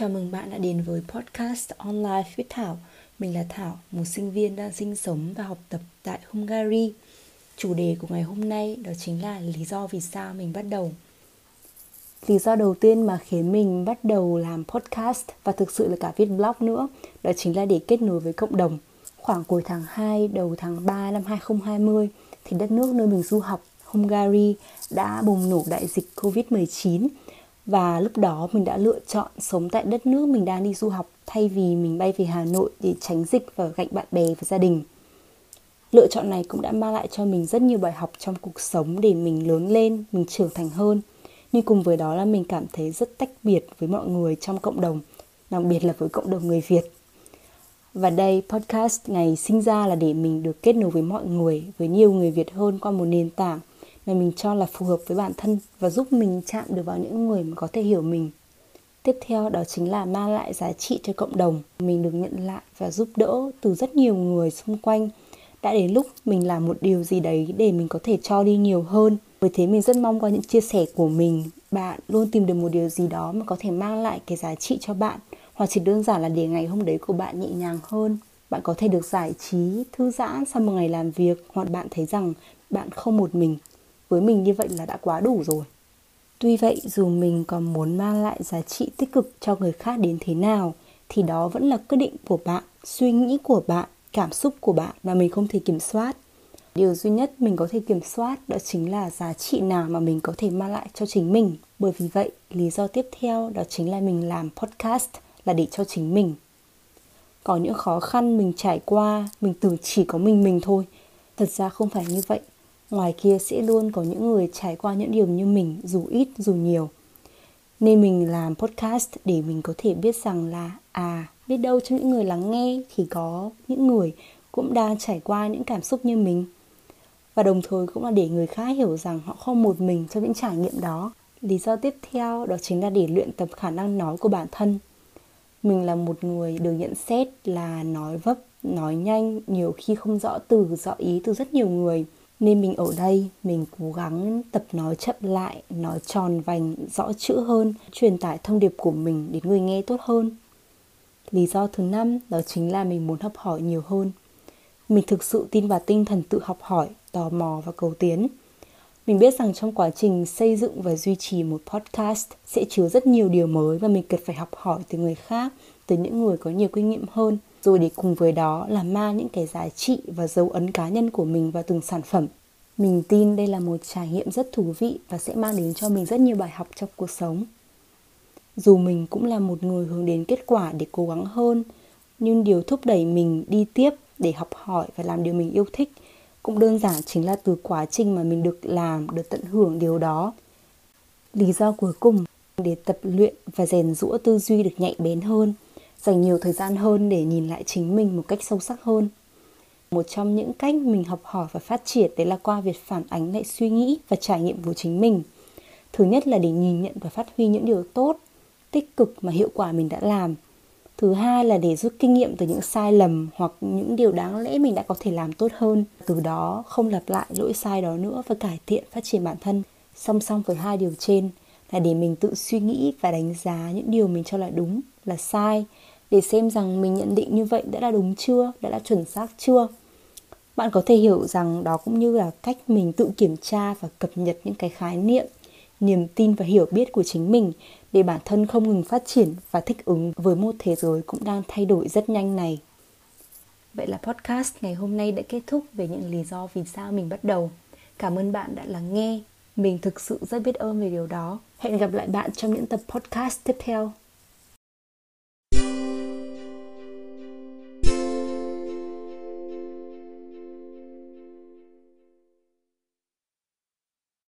Chào mừng bạn đã đến với podcast Online with Thảo. Mình là Thảo, một sinh viên đang sinh sống và học tập tại Hungary. Chủ đề của ngày hôm nay đó chính là lý do vì sao mình bắt đầu. Lý do đầu tiên mà khiến mình bắt đầu làm podcast và thực sự là cả viết blog nữa, đó chính là để kết nối với cộng đồng. Khoảng cuối tháng 2, đầu tháng 3 năm 2020 thì đất nước nơi mình du học, Hungary đã bùng nổ đại dịch Covid-19 và lúc đó mình đã lựa chọn sống tại đất nước mình đang đi du học thay vì mình bay về Hà Nội để tránh dịch và gạnh bạn bè và gia đình. Lựa chọn này cũng đã mang lại cho mình rất nhiều bài học trong cuộc sống để mình lớn lên, mình trưởng thành hơn. Nhưng cùng với đó là mình cảm thấy rất tách biệt với mọi người trong cộng đồng, đặc biệt là với cộng đồng người Việt. Và đây, podcast ngày sinh ra là để mình được kết nối với mọi người, với nhiều người Việt hơn qua một nền tảng mà mình cho là phù hợp với bản thân và giúp mình chạm được vào những người mà có thể hiểu mình. Tiếp theo đó chính là mang lại giá trị cho cộng đồng. Mình được nhận lại và giúp đỡ từ rất nhiều người xung quanh. Đã đến lúc mình làm một điều gì đấy để mình có thể cho đi nhiều hơn. Bởi thế mình rất mong qua những chia sẻ của mình, bạn luôn tìm được một điều gì đó mà có thể mang lại cái giá trị cho bạn. Hoặc chỉ đơn giản là để ngày hôm đấy của bạn nhẹ nhàng hơn. Bạn có thể được giải trí, thư giãn sau một ngày làm việc. Hoặc bạn thấy rằng bạn không một mình với mình như vậy là đã quá đủ rồi. Tuy vậy, dù mình còn muốn mang lại giá trị tích cực cho người khác đến thế nào, thì đó vẫn là quyết định của bạn, suy nghĩ của bạn, cảm xúc của bạn mà mình không thể kiểm soát. Điều duy nhất mình có thể kiểm soát đó chính là giá trị nào mà mình có thể mang lại cho chính mình. Bởi vì vậy, lý do tiếp theo đó chính là mình làm podcast là để cho chính mình. Có những khó khăn mình trải qua, mình tưởng chỉ có mình mình thôi. Thật ra không phải như vậy ngoài kia sẽ luôn có những người trải qua những điều như mình, dù ít, dù nhiều. Nên mình làm podcast để mình có thể biết rằng là à biết đâu cho những người lắng nghe thì có những người cũng đang trải qua những cảm xúc như mình. Và đồng thời cũng là để người khác hiểu rằng họ không một mình trong những trải nghiệm đó. Lý do tiếp theo đó chính là để luyện tập khả năng nói của bản thân. Mình là một người được nhận xét là nói vấp, nói nhanh, nhiều khi không rõ từ, rõ ý từ rất nhiều người nên mình ở đây, mình cố gắng tập nói chậm lại, nói tròn vành, rõ chữ hơn, truyền tải thông điệp của mình đến người nghe tốt hơn. Lý do thứ năm đó chính là mình muốn học hỏi nhiều hơn. Mình thực sự tin vào tinh thần tự học hỏi, tò mò và cầu tiến. Mình biết rằng trong quá trình xây dựng và duy trì một podcast sẽ chứa rất nhiều điều mới và mình cần phải học hỏi từ người khác, từ những người có nhiều kinh nghiệm hơn rồi để cùng với đó là mang những cái giá trị và dấu ấn cá nhân của mình vào từng sản phẩm. Mình tin đây là một trải nghiệm rất thú vị và sẽ mang đến cho mình rất nhiều bài học trong cuộc sống. Dù mình cũng là một người hướng đến kết quả để cố gắng hơn, nhưng điều thúc đẩy mình đi tiếp để học hỏi và làm điều mình yêu thích cũng đơn giản chính là từ quá trình mà mình được làm, được tận hưởng điều đó. Lý do cuối cùng để tập luyện và rèn rũa tư duy được nhạy bén hơn – dành nhiều thời gian hơn để nhìn lại chính mình một cách sâu sắc hơn. Một trong những cách mình học hỏi và phát triển đấy là qua việc phản ánh lại suy nghĩ và trải nghiệm của chính mình. Thứ nhất là để nhìn nhận và phát huy những điều tốt, tích cực mà hiệu quả mình đã làm. Thứ hai là để rút kinh nghiệm từ những sai lầm hoặc những điều đáng lẽ mình đã có thể làm tốt hơn. Từ đó không lặp lại lỗi sai đó nữa và cải thiện phát triển bản thân. Song song với hai điều trên là để mình tự suy nghĩ và đánh giá những điều mình cho là đúng, là sai để xem rằng mình nhận định như vậy đã là đúng chưa, đã là chuẩn xác chưa. Bạn có thể hiểu rằng đó cũng như là cách mình tự kiểm tra và cập nhật những cái khái niệm, niềm tin và hiểu biết của chính mình để bản thân không ngừng phát triển và thích ứng với một thế giới cũng đang thay đổi rất nhanh này. Vậy là podcast ngày hôm nay đã kết thúc về những lý do vì sao mình bắt đầu. Cảm ơn bạn đã lắng nghe. Mình thực sự rất biết ơn về điều đó. Hẹn gặp lại bạn trong những tập podcast tiếp theo.